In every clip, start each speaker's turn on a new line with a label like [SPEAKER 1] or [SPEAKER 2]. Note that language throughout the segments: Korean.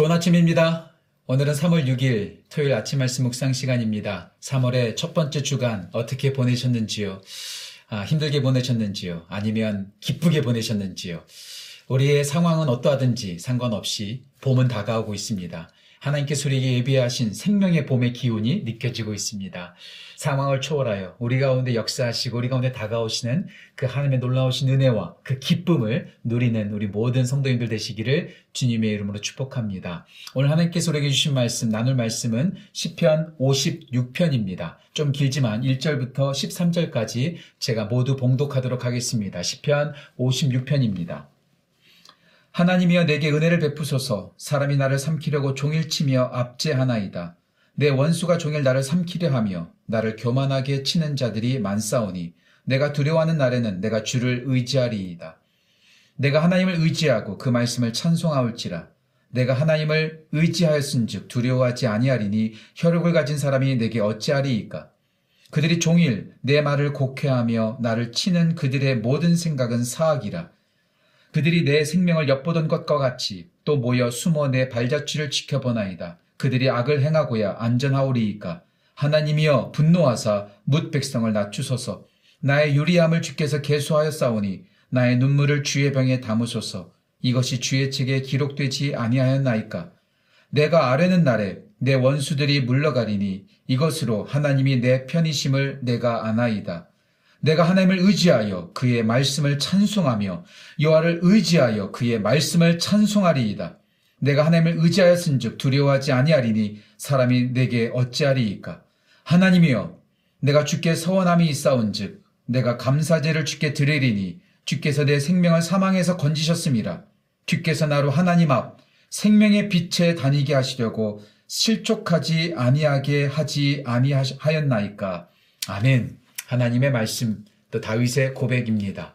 [SPEAKER 1] 좋은 아침입니다. 오늘은 3월 6일 토요일 아침 말씀 묵상 시간입니다. 3월의 첫 번째 주간 어떻게 보내셨는지요? 아, 힘들게 보내셨는지요? 아니면 기쁘게 보내셨는지요? 우리의 상황은 어떠하든지 상관없이 봄은 다가오고 있습니다. 하나님께서 우리에게 예비하신 생명의 봄의 기운이 느껴지고 있습니다. 상황을 초월하여 우리 가운데 역사하시고 우리 가운데 다가오시는 그 하나님의 놀라우신 은혜와 그 기쁨을 누리는 우리 모든 성도님들 되시기를 주님의 이름으로 축복합니다. 오늘 하나님께서 우리에게 주신 말씀, 나눌 말씀은 10편 56편입니다. 좀 길지만 1절부터 13절까지 제가 모두 봉독하도록 하겠습니다. 10편 56편입니다. 하나님이여 내게 은혜를 베푸소서 사람이 나를 삼키려고 종일치며 압제하나이다. 내 원수가 종일 나를 삼키려 하며 나를 교만하게 치는 자들이 많사오니 내가 두려워하는 날에는 내가 주를 의지하리이다. 내가 하나님을 의지하고 그 말씀을 찬송하올지라 내가 하나님을 의지하였은즉 두려워하지 아니하리니 혈육을 가진 사람이 내게 어찌하리이까 그들이 종일 내 말을 곡해하며 나를 치는 그들의 모든 생각은 사악이라 그들이 내 생명을 엿보던 것과 같이 또 모여 숨어 내 발자취를 지켜보나이다. 그들이 악을 행하고야 안전하오리이까. 하나님이여 분노하사 뭇 백성을 낮추소서. 나의 유리함을 주께서 계수하여 싸우니 나의 눈물을 주의 병에 담으소서. 이것이 주의 책에 기록되지 아니하였나이까. 내가 아뢰는 날에 내 원수들이 물러가리니 이것으로 하나님이 내 편이심을 내가 아나이다. 내가 하나님을 의지하여 그의 말씀을 찬송하며 여호와를 의지하여 그의 말씀을 찬송하리이다. 내가 하나님을 의지하였은즉 두려워하지 아니하리니 사람이 내게 어찌하리이까. 하나님이여 내가 주께 서원함이 있사온즉 내가 감사제를 주께 드리리니 주께서 내 생명을 사망에서 건지셨습니다. 주께서 나로 하나님 앞 생명의 빛에 다니게 하시려고 실족하지 아니하게 하지 아니하였나이까. 아멘. 하나님의 말씀, 또 다윗의 고백입니다.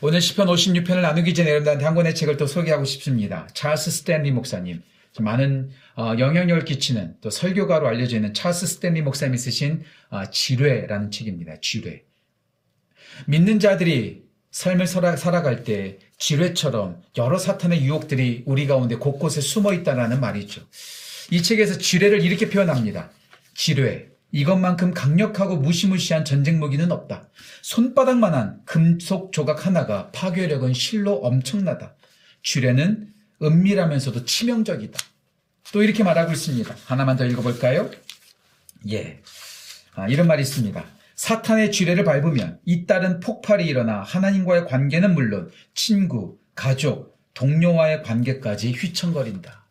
[SPEAKER 1] 오늘 10편 56편을 나누기 전에 여러분들한테 한 권의 책을 또 소개하고 싶습니다. 찰스 스탠리 목사님. 많은 어, 영향력을 끼치는 또 설교가로 알려져 있는 찰스 스탠리 목사님이 쓰신 어, 지뢰라는 책입니다. 지뢰. 믿는 자들이 삶을 살아갈 때 지뢰처럼 여러 사탄의 유혹들이 우리 가운데 곳곳에 숨어 있다라는 말이죠. 이 책에서 지뢰를 이렇게 표현합니다. 지뢰. 이것만큼 강력하고 무시무시한 전쟁 무기는 없다. 손바닥만한 금속 조각 하나가 파괴력은 실로 엄청나다. 주례는 은밀하면서도 치명적이다. 또 이렇게 말하고 있습니다. 하나만 더 읽어볼까요? 예. 아, 이런 말이 있습니다. 사탄의 주례를 밟으면 잇따른 폭발이 일어나 하나님과의 관계는 물론 친구, 가족, 동료와의 관계까지 휘청거린다.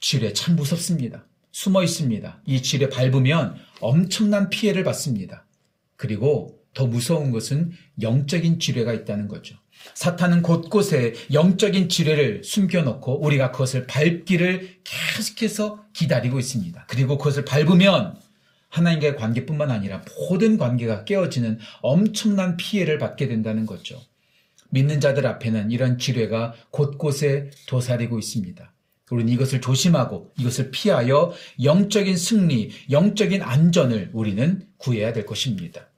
[SPEAKER 1] 주례 참 무섭습니다. 숨어 있습니다. 이 질에 밟으면 엄청난 피해를 받습니다. 그리고 더 무서운 것은 영적인 지뢰가 있다는 거죠. 사탄은 곳곳에 영적인 지뢰를 숨겨놓고 우리가 그것을 밟기를 계속해서 기다리고 있습니다. 그리고 그것을 밟으면 하나님과의 관계뿐만 아니라 모든 관계가 깨어지는 엄청난 피해를 받게 된다는 거죠. 믿는 자들 앞에는 이런 지뢰가 곳곳에 도사리고 있습니다. 우리는 이것을 조심하고 이것을 피하여 영적인 승리, 영적인 안전을 우리는 구해야 될 것입니다.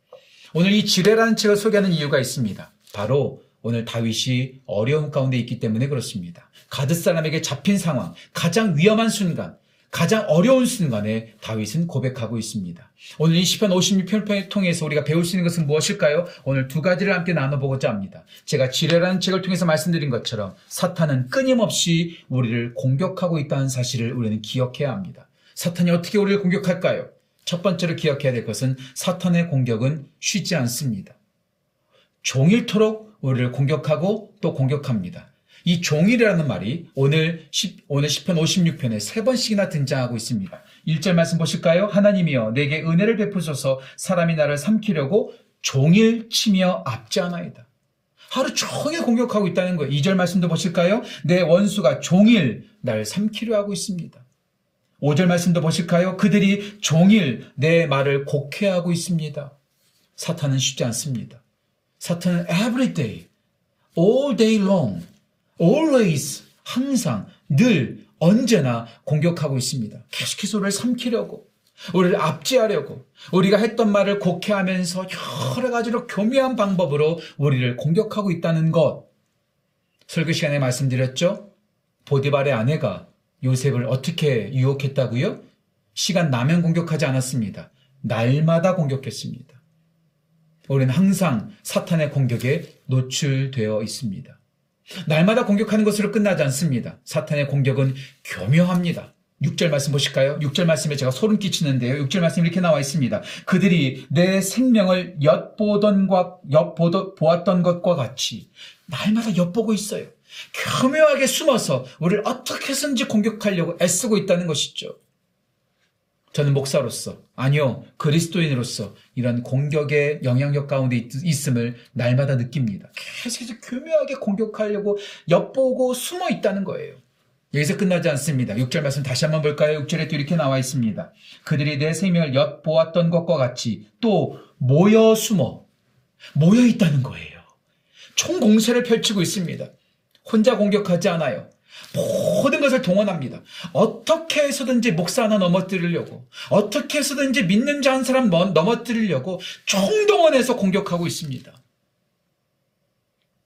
[SPEAKER 1] 오늘 이 지뢰라는 책을 소개하는 이유가 있습니다. 바로 오늘 다윗이 어려움 가운데 있기 때문에 그렇습니다. 가드 사람에게 잡힌 상황, 가장 위험한 순간, 가장 어려운 순간에 다윗은 고백하고 있습니다. 오늘 이 시편 56편을 통해서 우리가 배울 수 있는 것은 무엇일까요? 오늘 두 가지를 함께 나눠보고자 합니다. 제가 지뢰라는 책을 통해서 말씀드린 것처럼 사탄은 끊임없이 우리를 공격하고 있다는 사실을 우리는 기억해야 합니다. 사탄이 어떻게 우리를 공격할까요? 첫 번째로 기억해야 될 것은 사탄의 공격은 쉬지 않습니다. 종일토록 우리를 공격하고 또 공격합니다. 이 종일이라는 말이 오늘 10, 오늘 10편 56편에 세 번씩이나 등장하고 있습니다. 1절 말씀 보실까요? 하나님이여 내게 은혜를 베푸소서 사람이 나를 삼키려고 종일 치며 압지하나이다. 하루 종일 공격하고 있다는 거예요. 2절 말씀도 보실까요? 내 원수가 종일 날 삼키려 하고 있습니다. 5절 말씀도 보실까요? 그들이 종일 내 말을 곡해하고 있습니다. 사탄은 쉽지 않습니다. 사탄은 every day, all day long always 항상 늘 언제나 공격하고 있습니다. 계속해서 우리를 삼키려고 우리를 압제하려고 우리가 했던 말을 곡해하면서 여러 가지로 교묘한 방법으로 우리를 공격하고 있다는 것 설교 시간에 말씀드렸죠. 보디발의 아내가 요셉을 어떻게 유혹했다고요? 시간 나면 공격하지 않았습니다. 날마다 공격했습니다. 우리는 항상 사탄의 공격에 노출되어 있습니다. 날마다 공격하는 것으로 끝나지 않습니다. 사탄의 공격은 교묘합니다. 6절 말씀 보실까요? 6절 말씀에 제가 소름 끼치는데요. 6절 말씀 이렇게 나와 있습니다. 그들이 내 생명을 엿보던 것, 엿보았던 것과 같이 날마다 엿보고 있어요. 교묘하게 숨어서 우리를 어떻게 해서든지 공격하려고 애쓰고 있다는 것이죠. 저는 목사로서, 아니요, 그리스도인으로서 이런 공격의 영향력 가운데 있, 음을 날마다 느낍니다. 계속 교묘하게 공격하려고 엿보고 숨어 있다는 거예요. 여기서 끝나지 않습니다. 6절 말씀 다시 한번 볼까요? 6절에 또 이렇게 나와 있습니다. 그들이 내 생명을 엿보았던 것과 같이 또 모여 숨어, 모여 있다는 거예요. 총공세를 펼치고 있습니다. 혼자 공격하지 않아요. 모든 것을 동원합니다. 어떻게 해서든지 목사 하나 넘어뜨리려고, 어떻게 해서든지 믿는 자 한 사람 넘어뜨리려고 총동원해서 공격하고 있습니다.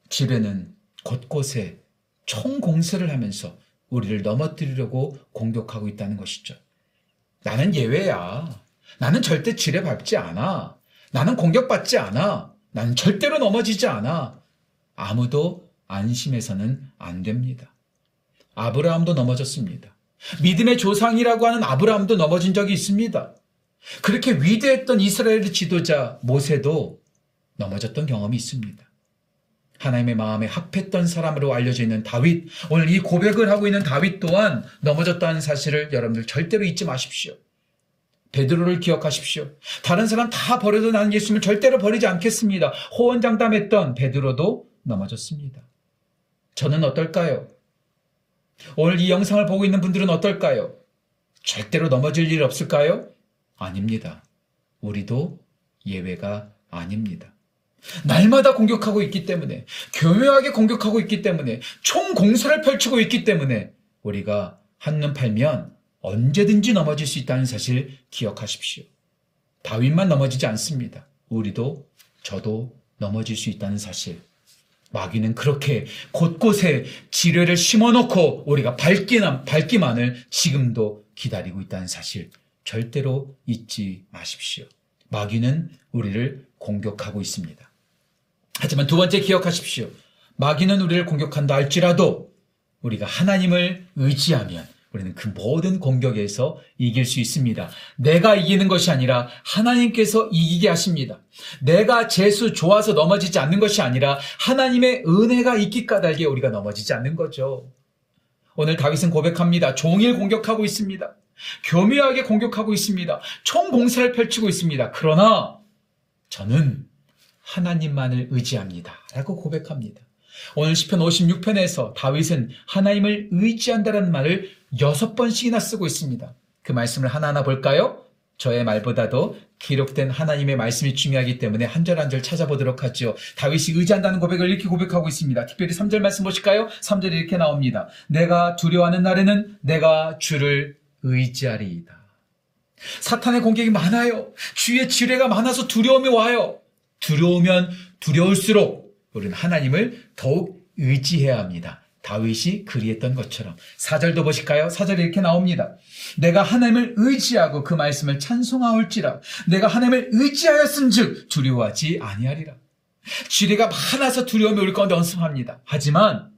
[SPEAKER 1] 집에는 곳곳에 총공세를 하면서 우리를 넘어뜨리려고 공격하고 있다는 것이죠. 나는 예외야. 나는 절대 지뢰 밟지 않아. 나는 공격받지 않아. 나는 절대로 넘어지지 않아. 아무도 안심해서는 안 됩니다. 아브라함도 넘어졌습니다. 믿음의 조상이라고 하는 아브라함도 넘어진 적이 있습니다. 그렇게 위대했던 이스라엘의 지도자 모세도 넘어졌던 경험이 있습니다. 하나님의 마음에 합했던 사람으로 알려져 있는 다윗, 오늘 이 고백을 하고 있는 다윗 또한 넘어졌다는 사실을 여러분들 절대로 잊지 마십시오. 베드로를 기억하십시오. 다른 사람 다 버려도 나는 예수님을 절대로 버리지 않겠습니다. 호언장담했던 베드로도 넘어졌습니다. 저는 어떨까요? 오늘 이 영상을 보고 있는 분들은 어떨까요? 절대로 넘어질 일 없을까요? 아닙니다. 우리도 예외가 아닙니다. 날마다 공격하고 있기 때문에, 교묘하게 공격하고 있기 때문에, 총공세를 펼치고 있기 때문에, 우리가 한눈 팔면 언제든지 넘어질 수 있다는 사실 기억하십시오. 다윗만 넘어지지 않습니다. 우리도, 저도 넘어질 수 있다는 사실. 마귀는 그렇게 곳곳에 지뢰를 심어놓고 우리가 밟기만, 밟기만을 지금도 기다리고 있다는 사실 절대로 잊지 마십시오. 마귀는 우리를 공격하고 있습니다. 하지만 두 번째 기억하십시오. 마귀는 우리를 공격한다 할지라도 우리가 하나님을 의지하면 우리는 그 모든 공격에서 이길 수 있습니다. 내가 이기는 것이 아니라 하나님께서 이기게 하십니다. 내가 재수 좋아서 넘어지지 않는 것이 아니라 하나님의 은혜가 있기 까닭에 우리가 넘어지지 않는 거죠. 오늘 다윗은 고백합니다. 종일 공격하고 있습니다. 교묘하게 공격하고 있습니다. 총공세를 펼치고 있습니다. 그러나 저는 하나님만을 의지합니다. 라고 고백합니다. 오늘 10편 56편에서 다윗은 하나님을 의지한다는 말을 여섯 번씩이나 쓰고 있습니다. 그 말씀을 하나하나 볼까요? 저의 말보다도 기록된 하나님의 말씀이 중요하기 때문에 한 절 한 절 찾아보도록 하죠. 다윗이 의지한다는 고백을 이렇게 고백하고 있습니다. 특별히 3절 말씀 보실까요? 3절이 이렇게 나옵니다. 내가 두려워하는 날에는 내가 주를 의지하리이다. 사탄의 공격이 많아요. 주의 지뢰가 많아서 두려움이 와요. 두려우면 두려울수록 우리는 하나님을 더욱 의지해야 합니다. 다윗이 그리했던 것처럼. 사절도 보실까요? 사절이 이렇게 나옵니다. 내가 하나님을 의지하고 그 말씀을 찬송하올지라. 내가 하나님을 의지하였은 즉 두려워하지 아니하리라. 지뢰가 많아서 두려움이 올 가운데 언습합니다. 하지만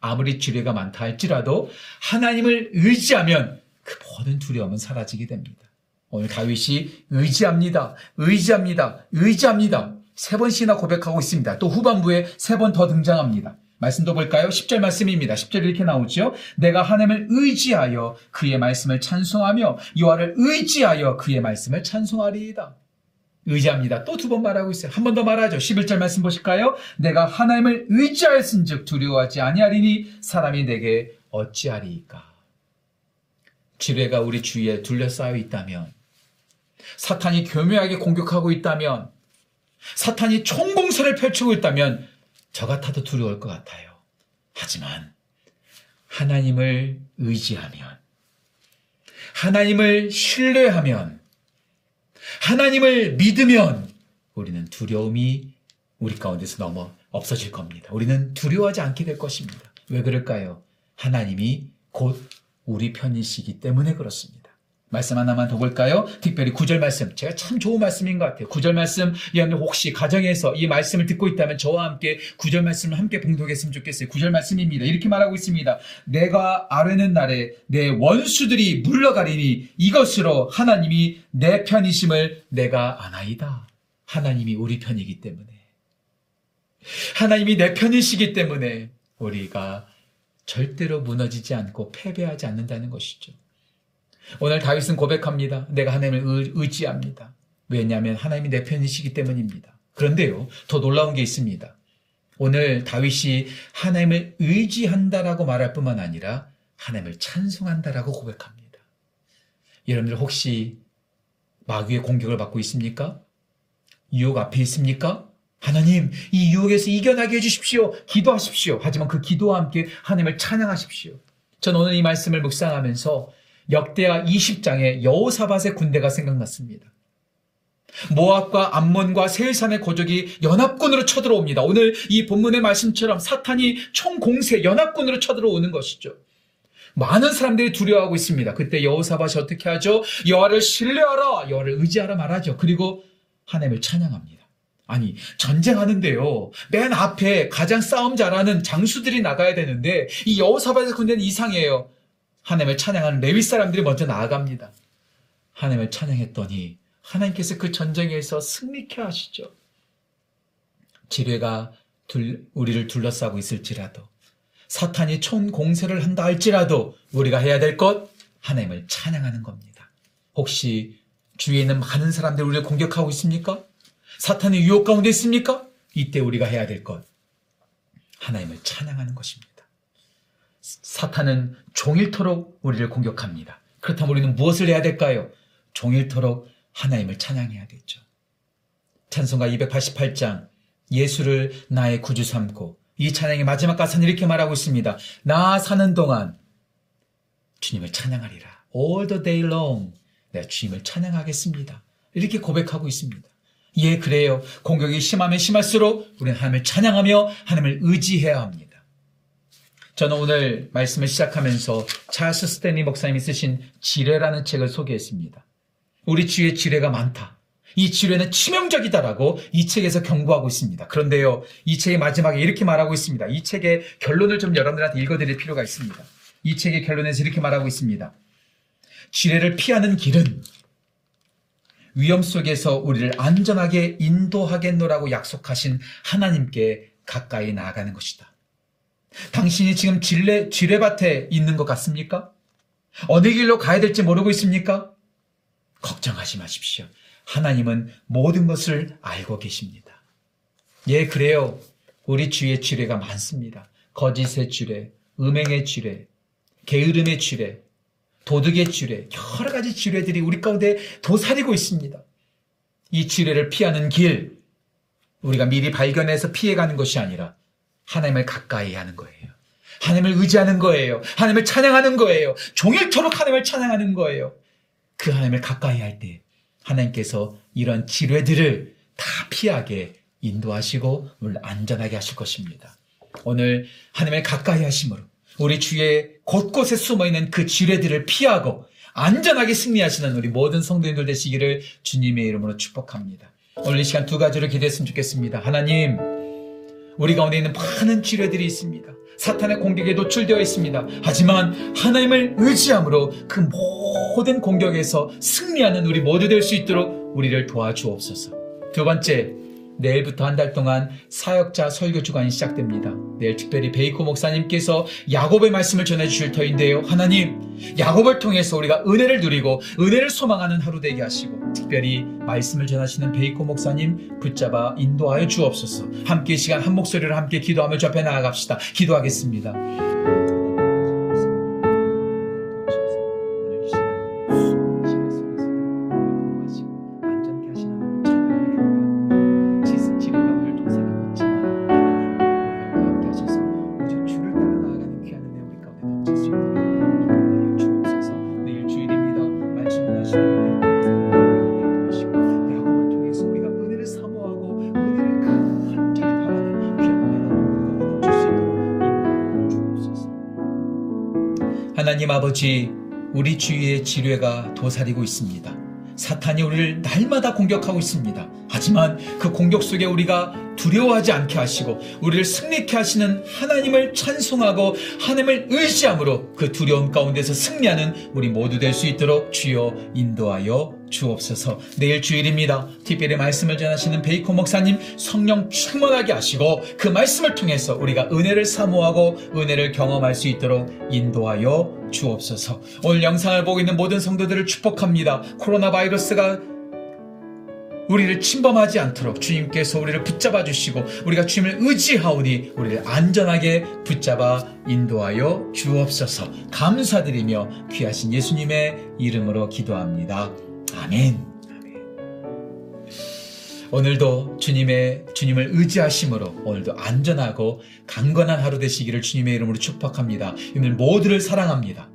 [SPEAKER 1] 아무리 지뢰가 많다 할지라도 하나님을 의지하면 그 모든 두려움은 사라지게 됩니다. 오늘 다윗이 의지합니다. 의지합니다. 의지합니다. 세 번씩이나 고백하고 있습니다. 또 후반부에 세 번 더 등장합니다. 말씀도 볼까요? 10절 말씀입니다. 10절 이렇게 나오죠. 내가 하나님을 의지하여 그의 말씀을 찬송하며 여호와를 의지하여 그의 말씀을 찬송하리이다. 의지합니다. 또 두 번 말하고 있어요. 한 번 더 말하죠. 11절 말씀 보실까요? 내가 하나님을 의지하였은즉 두려워하지 아니하리니 사람이 내게 어찌하리이까. 지뢰가 우리 주위에 둘러싸여 있다면 사탄이 교묘하게 공격하고 있다면 사탄이 총공세를 펼치고 있다면 저 같아도 두려울 것 같아요. 하지만 하나님을 의지하면, 하나님을 신뢰하면, 하나님을 믿으면 우리는 두려움이 우리 가운데서 넘어 없어질 겁니다. 우리는 두려워하지 않게 될 것입니다. 왜 그럴까요? 하나님이 곧 우리 편이시기 때문에 그렇습니다. 말씀 하나만 더 볼까요? 특별히 구절 말씀. 제가 참 좋은 말씀인 것 같아요. 구절 말씀, 여러분 혹시 가정에서 이 말씀을 듣고 있다면 저와 함께 구절 말씀을 함께 봉독했으면 좋겠어요. 구절 말씀입니다. 이렇게 말하고 있습니다. 내가 아뢰는 날에 내 원수들이 물러가리니 이것으로 하나님이 내 편이심을 내가 아나이다. 하나님이 우리 편이기 때문에. 하나님이 내 편이시기 때문에 우리가 절대로 무너지지 않고 패배하지 않는다는 것이죠. 오늘 다윗은 고백합니다. 내가 하나님을 의지합니다. 왜냐하면 하나님이 내 편이시기 때문입니다. 그런데요, 더 놀라운 게 있습니다. 오늘 다윗이 하나님을 의지한다라고 말할 뿐만 아니라 하나님을 찬송한다라고 고백합니다. 여러분들 혹시 마귀의 공격을 받고 있습니까? 유혹 앞에 있습니까? 하나님, 이 유혹에서 이겨나게 해주십시오. 기도하십시오. 하지만 그 기도와 함께 하나님을 찬양하십시오. 전 오늘 이 말씀을 묵상하면서 역대하 20장의 여호사밧의 군대가 생각났습니다. 모압과 암몬과 세일산의 고족이 연합군으로 쳐들어옵니다. 오늘 이 본문의 말씀처럼 사탄이 총공세 연합군으로 쳐들어오는 것이죠. 많은 사람들이 두려워하고 있습니다. 그때 여호사밧이 어떻게 하죠? 여호와를 신뢰하라, 여호와를 의지하라 말하죠. 그리고 하나님을 찬양합니다. 아니 전쟁하는데요. 맨 앞에 가장 싸움 잘하는 장수들이 나가야 되는데 이 여호사밧의 군대는 이상해요. 하나님을 찬양하는 레위 사람들이 먼저 나아갑니다. 하나님을 찬양했더니 하나님께서 그 전쟁에서 승리케 하시죠. 지뢰가 둘, 우리를 둘러싸고 있을지라도 사탄이 총 공세를 한다 할지라도 우리가 해야 될 것 하나님을 찬양하는 겁니다. 혹시 주위에 있는 많은 사람들이 우리를 공격하고 있습니까? 사탄의 유혹 가운데 있습니까? 이때 우리가 해야 될 것 하나님을 찬양하는 것입니다. 사탄은 종일토록 우리를 공격합니다. 그렇다면 우리는 무엇을 해야 될까요? 종일토록 하나님을 찬양해야겠죠. 찬송가 288장 예수를 나의 구주 삼고 이 찬양의 마지막 가사는 이렇게 말하고 있습니다. 나 사는 동안 주님을 찬양하리라. All the day long 내가 주님을 찬양하겠습니다. 이렇게 고백하고 있습니다. 예, 그래요. 공격이 심하면 심할수록 우리는 하나님을 찬양하며 하나님을 의지해야 합니다. 저는 오늘 말씀을 시작하면서 찰스 스탠리 목사님이 쓰신 지뢰라는 책을 소개했습니다. 우리 주위에 지뢰가 많다. 이 지뢰는 치명적이다라고 이 책에서 경고하고 있습니다. 그런데요, 이 책의 마지막에 이렇게 말하고 있습니다. 이 책의 결론을 좀 여러분들한테 읽어드릴 필요가 있습니다. 이 책의 결론에서 이렇게 말하고 있습니다. 지뢰를 피하는 길은 위험 속에서 우리를 안전하게 인도하겠노라고 약속하신 하나님께 가까이 나아가는 것이다. 당신이 지금 지뢰, 지뢰밭에 있는 것 같습니까? 어느 길로 가야 될지 모르고 있습니까? 걱정하지 마십시오. 하나님은 모든 것을 알고 계십니다. 예, 그래요. 우리 주위에 지뢰가 많습니다. 거짓의 지뢰, 음행의 지뢰, 게으름의 지뢰, 도덕의 지뢰, 여러 가지 지뢰들이 우리 가운데 도사리고 있습니다. 이 지뢰를 피하는 길, 우리가 미리 발견해서 피해가는 것이 아니라 하나님을 가까이 하는 거예요. 하나님을 의지하는 거예요. 하나님을 찬양하는 거예요. 종일토록 하나님을 찬양하는 거예요. 그 하나님을 가까이 할 때 하나님께서 이런 지뢰들을 다 피하게 인도하시고 물 안전하게 하실 것입니다. 오늘 하나님을 가까이 하심으로 우리 주위에 곳곳에 숨어 있는 그 지뢰들을 피하고 안전하게 승리하시는 우리 모든 성도님들 되시기를 주님의 이름으로 축복합니다. 오늘 이 시간 두 가지를 기대했으면 좋겠습니다. 하나님, 우리 가운데 있는 많은 지뢰들이 있습니다. 사탄의 공격에 노출되어 있습니다. 하지만 하나님을 의지함으로 그 모든 공격에서 승리하는 우리 모두 될 수 있도록 우리를 도와주옵소서. 두 번째, 내일부터 한 달 동안 사역자 설교 주간이 시작됩니다. 내일 특별히 베이코 목사님께서 야곱의 말씀을 전해 주실 터인데요. 하나님, 야곱을 통해서 우리가 은혜를 누리고 은혜를 소망하는 하루 되게 하시고 특별히 말씀을 전하시는 베이코 목사님 붙잡아 인도하여 주옵소서. 함께 시간 한 목소리를 함께 기도하며 주 앞에 나아갑시다. 기도하겠습니다. 아버지, 우리 주위에 지뢰가 도사리고 있습니다. 사탄이 우리를 날마다 공격하고 있습니다. 하지만 그 공격 속에 우리가 두려워하지 않게 하시고 우리를 승리케 하시는 하나님을 찬송하고 하나님을 의지함으로 그 두려움 가운데서 승리하는 우리 모두 될 수 있도록 주여 인도하여 주옵소서. 내일 주일입니다. 특별히 말씀을 전하시는 베이코 목사님 성령 충만하게 하시고 그 말씀을 통해서 우리가 은혜를 사모하고 은혜를 경험할 수 있도록 인도하여 주옵소서. 오늘 영상을 보고 있는 모든 성도들을 축복합니다. 코로나 바이러스가 우리를 침범하지 않도록 주님께서 우리를 붙잡아 주시고 우리가 주님을 의지하오니 우리를 안전하게 붙잡아 인도하여 주옵소서 감사드리며 귀하신 예수님의 이름으로 기도합니다. 아멘. 오늘도 주님의 주님을 의지하심으로 오늘도 안전하고 강건한 하루 되시기를 주님의 이름으로 축복합니다. 오늘 모두를 사랑합니다.